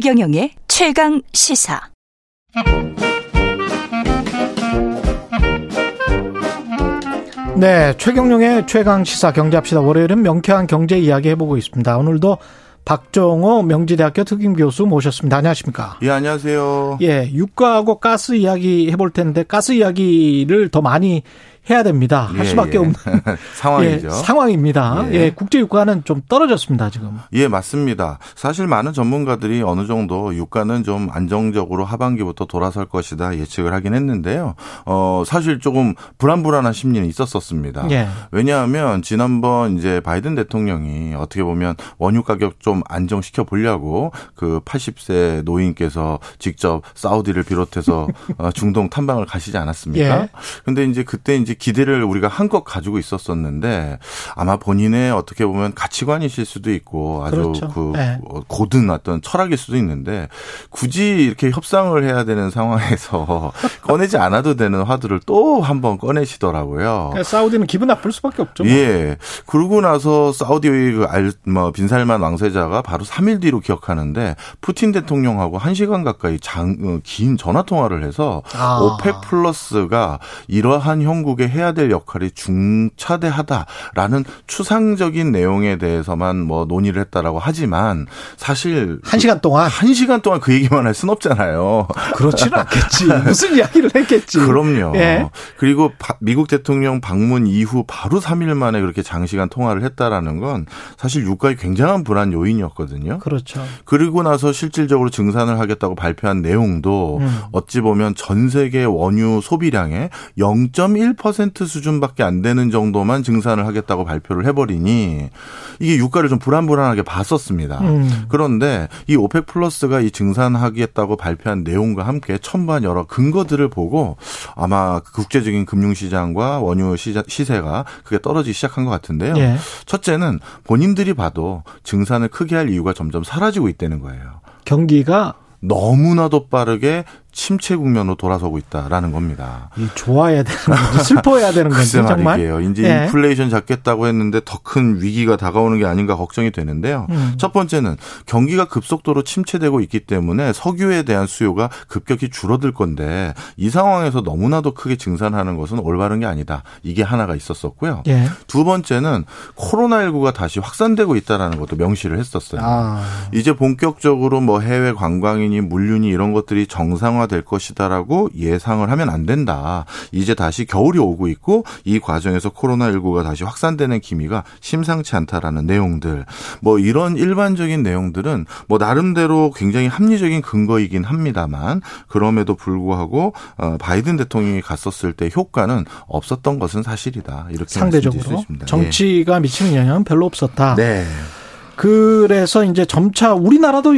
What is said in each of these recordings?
최경영의 최강 시사. 네, 최경영의 최강 시사 경제합시다. 월요일은 명쾌한 경제 이야기 해보고 있습니다. 오늘도 박정호 명지대학교 특임 교수 모셨습니다. 안녕하십니까? 예, 안녕하세요. 예, 유가하고 가스 이야기 해볼 텐데 가스 이야기를 더 많이 해야 됩니다. 할 예, 수밖에 예. 없는 상황이죠. 예, 상황입니다. 예. 예, 국제 유가는 좀 떨어졌습니다, 지금. 예, 맞습니다. 사실 많은 전문가들이 어느 정도 유가는 좀 안정적으로 하반기부터 돌아설 것이다 예측을 하긴 했는데요. 어, 사실 조금 불안불안한 심리는 있었었습니다. 예. 왜냐하면 지난번 이제 바이든 대통령이 어떻게 보면 원유 가격 좀 안정시켜 보려고 그 80세 노인께서 직접 사우디를 비롯해서 어, 중동 탐방을 가시지 않았습니까? 예. 근데 이제 그때 이제 기대를 우리가 한껏 가지고 있었었는데 아마 본인의 어떻게 보면 가치관이실 수도 있고 아주 그렇죠. 그 네. 고든 어떤 철학일 수도 있는데 굳이 이렇게 협상을 해야 되는 상황에서 꺼내지 않아도 되는 화두를 또 한 번 꺼내시더라고요. 그러니까 사우디는 기분 나쁠 수밖에 없죠. 뭐. 예. 그러고 나서 사우디의 그 알, 뭐 빈살만 왕세자가 바로 3일 뒤로 기억하는데 푸틴 대통령하고 1시간 가까이 장, 어, 긴 전화 통화를 해서 아. 오펙 플러스가 이러한 형국 의 해야 될 역할이 중차대하다라는 추상적인 내용에 대해서만 뭐 논의를 했다라고 하지만 사실 한 시간 동안 한 시간 동안 그 얘기만 할 수는 없잖아요. 그렇지는 않겠지. 무슨 이야기를 했겠지. 그럼요. 예. 그리고 미국 대통령 방문 이후 바로 3일 만에 그렇게 장시간 통화를 했다라는 건 사실 유가의 굉장한 불안 요인이었거든요. 그렇죠. 그리고 나서 실질적으로 증산을 하겠다고 발표한 내용도 음. 어찌 보면 전 세계 원유 소비량의 0.1% 10% 수준밖에 안 되는 정도만 증산을 하겠다고 발표를 해버리니 이게 유가를 좀 불안불안하게 봤었습니다. 음. 그런데 이 오펙 플러스가 이 증산하겠다고 발표한 내용과 함께 첨부한 여러 근거들을 보고 아마 국제적인 금융시장과 원유 시세가 그게 떨어지기 시작한 것 같은데요. 예. 첫째는 본인들이 봐도 증산을 크게 할 이유가 점점 사라지고 있다는 거예요. 경기가 너무나도 빠르게 침체 국면으로 돌아서고 있다라는 겁니다. 좋아야 되는 건지 슬퍼해야 되는 건지 정말. 말이에요. 이제 예. 인플레이션 잡겠다고 했는데 더 큰 위기가 다가오는 게 아닌가 걱정이 되는데요. 음. 첫 번째는 경기가 급속도로 침체되고 있기 때문에 석유에 대한 수요가 급격히 줄어들 건데 이 상황에서 너무나도 크게 증산하는 것은 올바른 게 아니다. 이게 하나가 있었었고요. 예. 두 번째는 코로나19가 다시 확산되고 있다라는 것도 명시를 했었어요. 아. 이제 본격적으로 뭐 해외 관광이니 물류니 이런 것들이 정상화 활성화될 것이다라고 예상을 하면 안 된다. 이제 다시 겨울이 오고 있고 이 과정에서 코로나19가 다시 확산되는 기미가 심상치 않다라는 내용들. 뭐 이런 일반적인 내용들은 뭐 나름대로 굉장히 합리적인 근거이긴 합니다만 그럼에도 불구하고 어, 바이든 대통령이 갔었을 때 효과는 없었던 것은 사실이다. 이렇게 상대적으로 정치가 예. 미치는 영향은 별로 없었다. 네. 그래서 이제 점차 우리나라도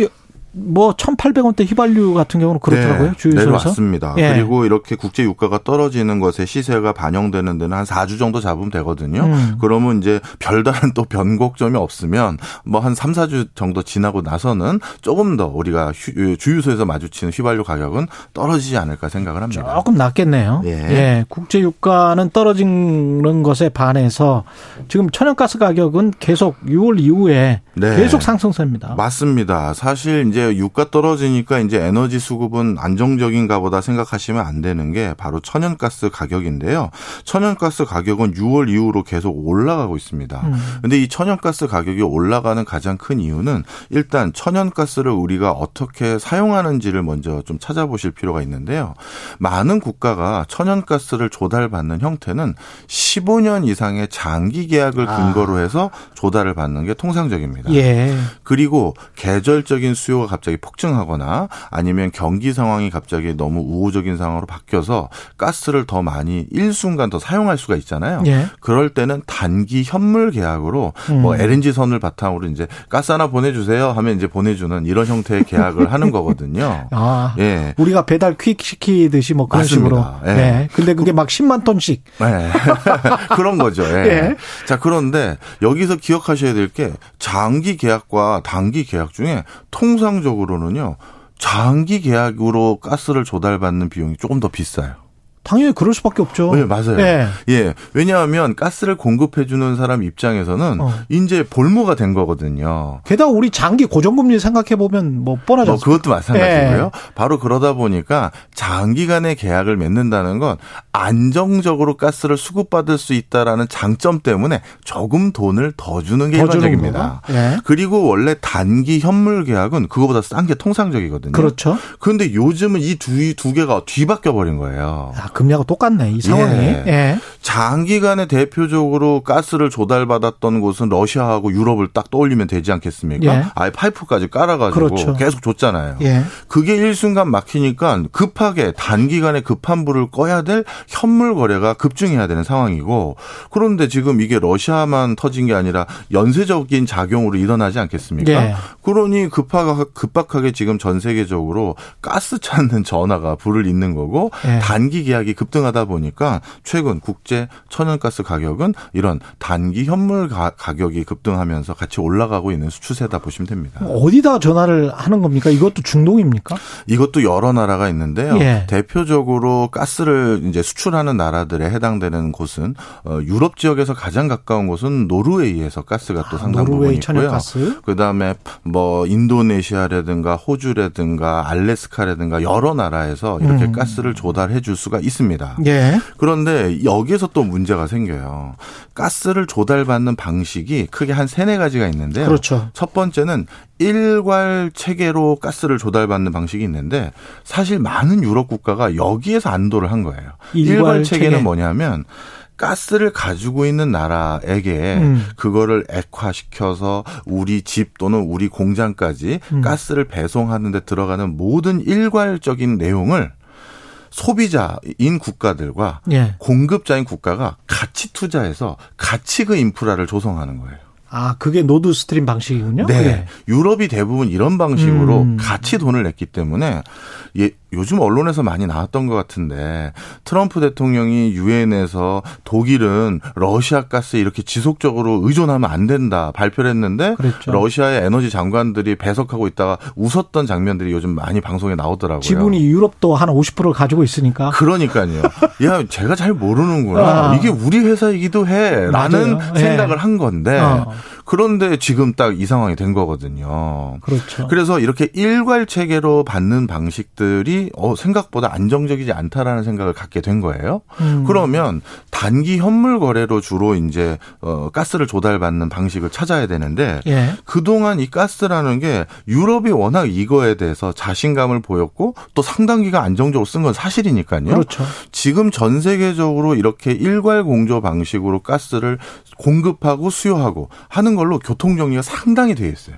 뭐 1,800원대 휘발유 같은 경우는 그렇더라고요. 네, 주유소에서. 내려왔습니다. 예. 그리고 이렇게 국제 유가가 떨어지는 것에 시세가 반영되는 데는 한 4주 정도 잡으면 되거든요. 음. 그러면 이제 별다른 또 변곡점이 없으면 뭐 한 3, 4주 정도 지나고 나서는 조금 더 우리가 주유소에서 마주치는 휘발유 가격은 떨어지지 않을까 생각을 합니다. 조금 낫겠네요. 예. 예. 국제 유가는 떨어지는 것에 반해서 지금 천연가스 가격은 계속 6월 이후에 네. 계속 상승세입니다. 맞습니다. 사실 이제 유가 떨어지니까 이제 에너지 수급은 안정적인가 보다 생각하시면 안 되는 게 바로 천연가스 가격인데요. 천연가스 가격은 6월 이후로 계속 올라가고 있습니다. 음. 근데 이 천연가스 가격이 올라가는 가장 큰 이유는 일단 천연가스를 우리가 어떻게 사용하는지를 먼저 좀 찾아보실 필요가 있는데요. 많은 국가가 천연가스를 조달받는 형태는 15년 이상의 장기 계약을 아. 근거로 해서 조달을 받는 게 통상적입니다. 예. 그리고 계절적인 수요가 갑자기 폭증하거나 아니면 경기 상황이 갑자기 너무 우호적인 상황으로 바뀌어서 가스를 더 많이 일순간 더 사용할 수가 있잖아요. 예. 그럴 때는 단기 현물 계약으로 음. 뭐 LNG 선을 바탕으로 이제 가스 하나 보내주세요 하면 이제 보내주는 이런 형태의 계약을 하는 거거든요. 아, 예. 우리가 배달 퀵 시키듯이 뭐 그런 맞습니다. 식으로. 예. 네. 근데 그게 막 10만 톤씩. 네. 그런 거죠. 예. 예. 자 그런데 여기서 기억하셔야 될 게 장기 계약과 단기 계약 중에 통상 적으로는요. 장기 계약으로 가스를 조달받는 비용이 조금 더 비싸요. 당연히 그럴 수밖에 없죠. 네, 맞아요. 예. 예. 왜냐하면 가스를 공급해주는 사람 입장에서는 어. 이제 볼모가 된 거거든요. 게다가 우리 장기 고정금리 생각해보면 뭐 뻔하죠. 뭐 그것도 마찬가지고요. 예. 바로 그러다 보니까 장기간의 계약을 맺는다는 건 안정적으로 가스를 수급받을 수 있다라는 장점 때문에 조금 돈을 더 주는 게 더 일반적입니다. 예. 그리고 원래 단기 현물 계약은 그거보다 싼 게 통상적이거든요. 그렇죠. 그런데 요즘은 이 두 두 개가 뒤바뀌어 버린 거예요. 아, 금리하고 똑같네 이 상황이. 예. 예. 장기간에 대표적으로 가스를 조달받았던 곳은 러시아하고 유럽을 딱 떠올리면 되지 않겠습니까? 예. 아예 파이프까지 깔아가지고 그렇죠. 계속 줬잖아요. 예. 그게 일순간 막히니까 급하게 단기간에 급한 불을 꺼야 될 현물 거래가 급증해야 되는 상황이고 그런데 지금 이게 러시아만 터진 게 아니라 연쇄적인 작용으로 일어나지 않겠습니까? 예. 그러니 급하게 급박하게 지금 전 세계적으로 가스 찾는 전화가 불을 잇는 거고 예. 단기 계약 이 급등하다 보니까 최근 국제 천연가스 가격은 이런 단기 현물 가, 격이 급등하면서 같이 올라가고 있는 추세다 보시면 됩니다. 어디다 전화를 하는 겁니까? 이것도 중동입니까? 이것도 여러 나라가 있는데요. 예. 대표적으로 가스를 이제 수출하는 나라들에 해당되는 곳은 어, 유럽 지역에서 가장 가까운 곳은 노르웨이에서 가스가 또 아, 상당 부분 있고요. 그다음에 뭐 인도네시아라든가 호주라든가 알래스카라든가 여러 나라에서 이렇게 음. 가스를 조달해 줄 수가 있습니다. 예. 그런데 여기에서 또 문제가 생겨요. 가스를 조달받는 방식이 크게 한 세네 가지가 있는데요. 그렇죠. 첫 번째는 일괄 체계로 가스를 조달받는 방식이 있는데 사실 많은 유럽 국가가 여기에서 안도를 한 거예요. 일괄, 일괄 체계는 체계. 뭐냐면 가스를 가지고 있는 나라에게 음. 그거를 액화시켜서 우리 집 또는 우리 공장까지 음. 가스를 배송하는 데 들어가는 모든 일괄적인 내용을 소비자인 국가들과 예. 공급자인 국가가 같이 투자해서 같이 그 인프라를 조성하는 거예요. 아, 그게 Nord Stream 방식이군요? 네. 네. 유럽이 대부분 이런 방식으로 음. 같이 돈을 냈기 때문에 예, 요즘 언론에서 많이 나왔던 것 같은데 트럼프 대통령이 유엔에서 독일은 러시아 가스 이렇게 지속적으로 의존하면 안 된다 발표를 했는데 그랬죠. 러시아의 에너지 장관들이 배석하고 있다가 웃었던 장면들이 요즘 많이 방송에 나오더라고요. 지분이 유럽도 한 50%를 가지고 있으니까. 그러니까요. 야, 제가 잘 모르는구나. 아. 이게 우리 회사이기도 해라는 맞아요. 생각을 네. 한 건데 어. 그런데 지금 딱 이 상황이 된 거거든요. 그렇죠. 그래서 이렇게 일괄 체계로 받는 방식들이 어, 생각보다 안정적이지 않다라는 생각을 갖게 된 거예요. 음. 그러면 단기 현물 거래로 주로 이제 어, 가스를 조달받는 방식을 찾아야 되는데 예. 그동안 이 가스라는 게 유럽이 워낙 이거에 대해서 자신감을 보였고 또 상당 기간 안정적으로 쓴 건 사실이니까요. 그렇죠. 지금 전 세계적으로 이렇게 일괄 공조 방식으로 가스를 공급하고 수요하고 하는 걸로 교통 정리가 상당히 돼 있어요.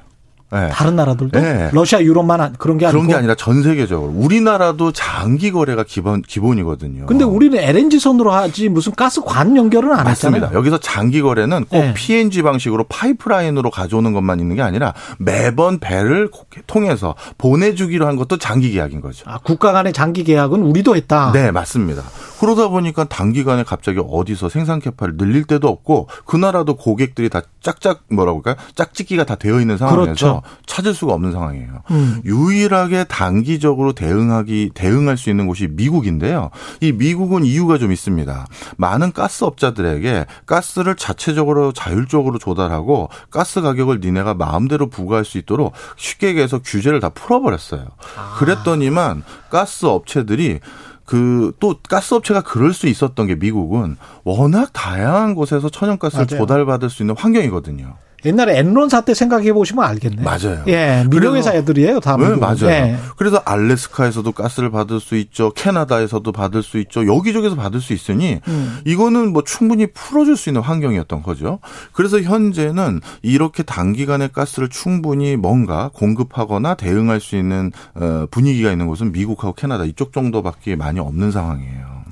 네. 다른 나라들도 네. 러시아 유럽만 그런 게 아니고 그런 게 아니라 전 세계적으로 우리나라도 장기 거래가 기본 기본이거든요. 근데 우리는 LNG 선으로 하지 무슨 가스관 연결은 안 맞습니다. 했잖아요. 여기서 장기 거래는 꼭 네. PNG 방식으로 파이프라인으로 가져오는 것만 있는 게 아니라 매번 배를 통해서 보내주기로 한 것도 장기 계약인 거죠. 아, 국가 간의 장기 계약은 우리도 했다. 네, 맞습니다. 그러다 보니까 단기간에 갑자기 어디서 생산 캐파를 늘릴 데도 없고 그 나라도 고객들이 다 짝짝 뭐라고 할까요? 짝짓기가 다 되어 있는 상황에서 그렇죠. 찾을 수가 없는 상황이에요. 음. 유일하게 단기적으로 대응하기 대응할 수 있는 곳이 미국인데요. 이 미국은 이유가 좀 있습니다. 많은 가스 업자들에게 가스를 자체적으로 자율적으로 조달하고 가스 가격을 니네가 마음대로 부과할 수 있도록 쉽게 얘기해서 규제를 다 풀어버렸어요. 아. 그랬더니만 가스 업체들이 그 또 가스업체가 그럴 수 있었던 게 미국은 워낙 다양한 곳에서 천연가스를 맞아요. 조달받을 수 있는 환경이거든요. 옛날에 엔론 사태 생각해 보시면 알겠네요. 맞아요. 예, 민영회사 애들이에요, 다. 네, 맞아요. 예. 그래서 알래스카에서도 가스를 받을 수 있죠. 캐나다에서도 받을 수 있죠. 여기저기서 받을 수 있으니 음. 이거는 뭐 충분히 풀어줄 수 있는 환경이었던 거죠. 그래서 현재는 이렇게 단기간에 가스를 충분히 뭔가 공급하거나 대응할 수 있는 어, 분위기가 있는 곳은 미국하고 캐나다 이쪽 정도밖에 많이 없는 상황이에요.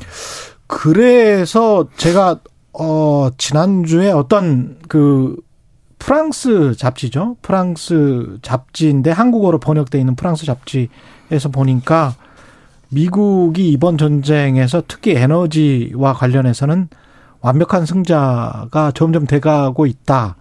그래서 제가 어 지난주에 어떤 그 프랑스 잡지죠. 프랑스 잡지인데 한국어로 번역돼 있는 프랑스 잡지에서 보니까 미국이 이번 전쟁에서 특히 에너지와 관련해서는 완벽한 승자가 점점 돼가고 있다.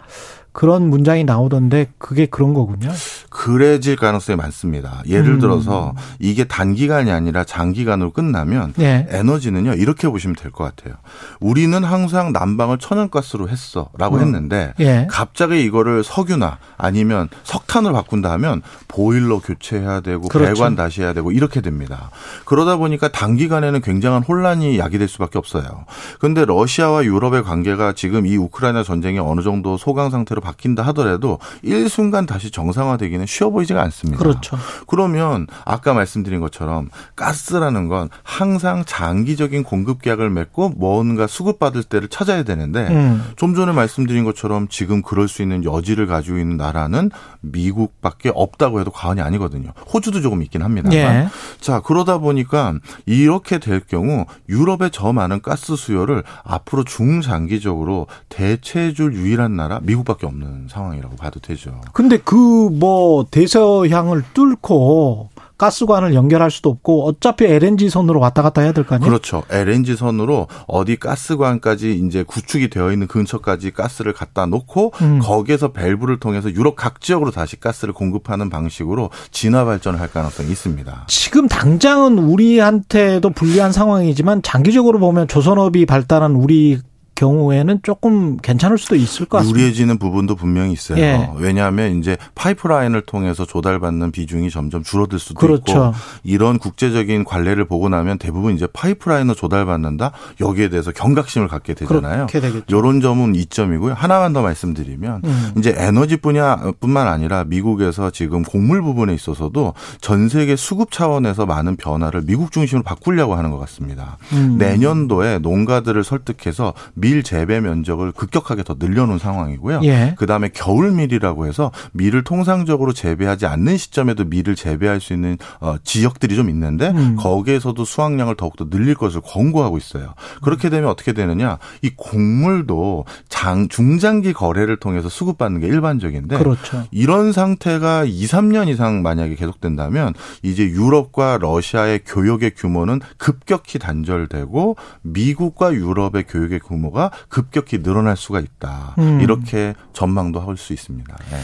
그런 문장이 나오던데 그게 그런 거군요. 그래질 가능성이 많습니다. 예를 음. 들어서 이게 단기간이 아니라 장기간으로 끝나면 예. 에너지는요 이렇게 보시면 될 것 같아요. 우리는 항상 난방을 천연가스로 했어라고 음. 했는데 예. 갑자기 이거를 석유나 아니면 석탄을 바꾼다 하면 보일러 교체해야 되고 그렇죠. 배관 다시 해야 되고 이렇게 됩니다. 그러다 보니까 단기간에는 굉장한 혼란이 야기될 수밖에 없어요. 그런데 러시아와 유럽의 관계가 지금 이 우크라이나 전쟁이 어느 정도 소강 상태로 바뀐다 하더라도 일순간 다시 정상화되기는 쉬워 보이지가 않습니다. 그렇죠. 그러면 아까 말씀드린 것처럼 가스라는 건 항상 장기적인 공급 계약을 맺고 뭔가 수급받을 때를 찾아야 되는데 음. 좀 전에 말씀드린 것처럼 지금 그럴 수 있는 여지를 가지고 있는 나라는 미국밖에 없다고 해도 과언이 아니거든요. 호주도 조금 있긴 합니다만. 예. 자, 그러다 보니까 이렇게 될 경우 유럽의 저 많은 가스 수요를 앞으로 중장기적으로 대체해 줄 유일한 나라 미국밖에 없는 상황이라고 봐도 되죠. 근데 그 뭐 대서양을 뚫고 가스관을 연결할 수도 없고 어차피 LNG 선으로 왔다 갔다 해야 될 거 아니에요? 그렇죠. LNG 선으로 어디 가스관까지 이제 구축이 되어 있는 근처까지 가스를 갖다 놓고 음. 거기에서 밸브를 통해서 유럽 각 지역으로 다시 가스를 공급하는 방식으로 진화 발전을 할 가능성이 있습니다. 지금 당장은 우리한테도 불리한 상황이지만 장기적으로 보면 조선업이 발달한 우리 경우에는 조금 괜찮을 수도 있을 것 같습니다. 유리해지는 부분도 분명히 있어요. 예. 왜냐하면 이제 파이프라인을 통해서 조달받는 비중이 점점 줄어들 수도 그렇죠. 있고 이런 국제적인 관례를 보고 나면 대부분 이제 파이프라인을 조달받는다 여기에 대해서 경각심을 갖게 되잖아요. 이런 점은 이점이고요. 하나만 더 말씀드리면 음. 이제 에너지 분야뿐만 아니라 미국에서 지금 곡물 부분에 있어서도 전 세계 수급 차원에서 많은 변화를 미국 중심으로 바꾸려고 하는 것 같습니다. 음. 내년도에 농가들을 설득해서 미밀 재배 면적을 급격하게 더 늘려놓은 상황이고요. 예. 그다음에 겨울 밀이라고 해서 밀을 통상적으로 재배하지 않는 시점에도 밀을 재배할 수 있는 어, 지역들이 좀 있는데 음. 거기에서도 수확량을 더욱더 늘릴 것을 권고하고 있어요. 그렇게 되면 어떻게 되느냐? 이 곡물도 장 중장기 거래를 통해서 수급받는 게 일반적인데 그렇죠. 이런 상태가 2, 3년 이상 만약에 계속된다면 이제 유럽과 러시아의 교역의 규모는 급격히 단절되고 미국과 유럽의 교역의 규모가 규모가 급격히 늘어날 수가 있다. 음. 이렇게 전망도 할 수 있습니다. 네.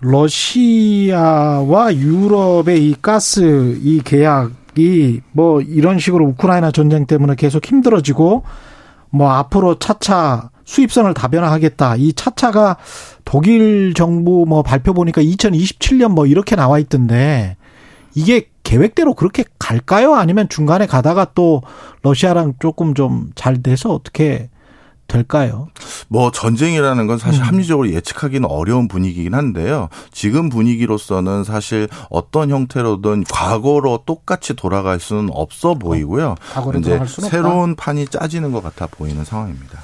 러시아와 유럽의 이 가스 이 계약이 뭐 이런 식으로 우크라이나 전쟁 때문에 계속 힘들어지고 뭐 앞으로 차차 수입선을 다변화하겠다. 이 차차가 독일 정부 뭐 발표 보니까 2027년 뭐 이렇게 나와 있던데 이게 계획대로 그렇게 갈까요? 아니면 중간에 가다가 또 러시아랑 조금 좀 잘 돼서 어떻게 될까요? 뭐 전쟁이라는 건 사실 음. 합리적으로 예측하기는 어려운 분위기긴 한데요. 지금 분위기로서는 사실 어떤 형태로든 과거로 똑같이 돌아갈 수는 없어 보이고요. 어, 이제 새로운 판이 짜지는 것 같아 보이는 상황입니다.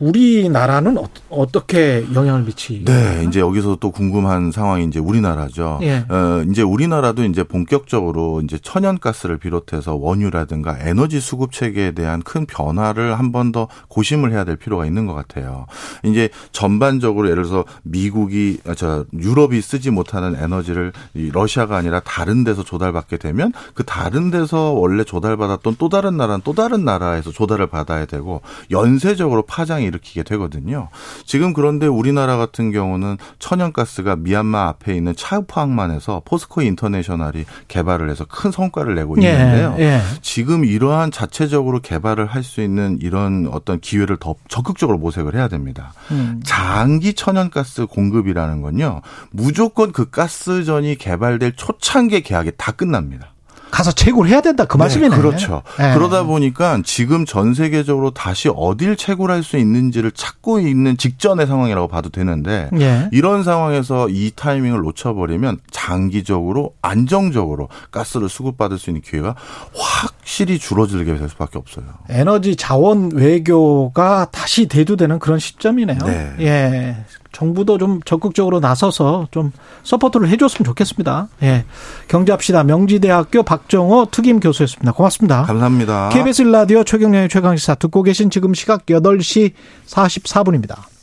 우리나라는 어, 떻게 영향을 미치? 네, 이제 여기서 또 궁금한 상황이 이제 우리나라죠. 예. 어, 이제 우리나라도 이제 본격적으로 이제 천연가스를 비롯해서 원유라든가 에너지 수급 체계에 대한 큰 변화를 한 번 더 고심을 해야 될 필요가 있는 것 같아요. 이제 전반적으로 예를 들어서 미국이 아, 저 유럽이 쓰지 못하는 에너지를 이 러시아가 아니라 다른 데서 조달받게 되면 그 다른 데서 원래 조달받았던 또 다른 나라는 또 다른 나라에서 조달을 받아야 되고 연쇄적으로 파장이 일으키게 되거든요. 지금 그런데 우리나라 같은 경우는 천연가스가 미얀마 앞에 있는 차우프 항만에서 포스코 인터내셔널이 개발을 해서 큰 성과를 내고 예, 있는데요. 예. 지금 이러한 자체적으로 개발을 할 수 있는 이런 어떤 기회를 더 적극적으로 모색을 해야 됩니다. 음. 장기 천연가스 공급이라는 건요. 무조건 그 가스전이 개발될 초창기 계약이 다 끝납니다. 가서 채굴 해야 된다 그 네, 말씀이네요. 네, 그렇죠. 네. 그러다 보니까 지금 전 세계적으로 다시 어딜 채굴할 수 있는지를 찾고 있는 직전의 상황이라고 봐도 되는데 네. 이런 상황에서 이 타이밍을 놓쳐버리면 장기적으로 안정적으로 가스를 수급받을 수 있는 기회가 확실히 줄어들게 될 수밖에 없어요. 에너지 자원 외교가 다시 대두되는 그런 시점이네요. 네. 예. 정부도 좀 적극적으로 나서서 좀 support를 해줬으면 좋겠습니다. 예. 경제합시다. 명지대학교 박정호 특임 교수였습니다. 고맙습니다. 감사합니다. KBS 라디오 최경영의 최강시사 듣고 계신 지금 시각 8시 44분입니다.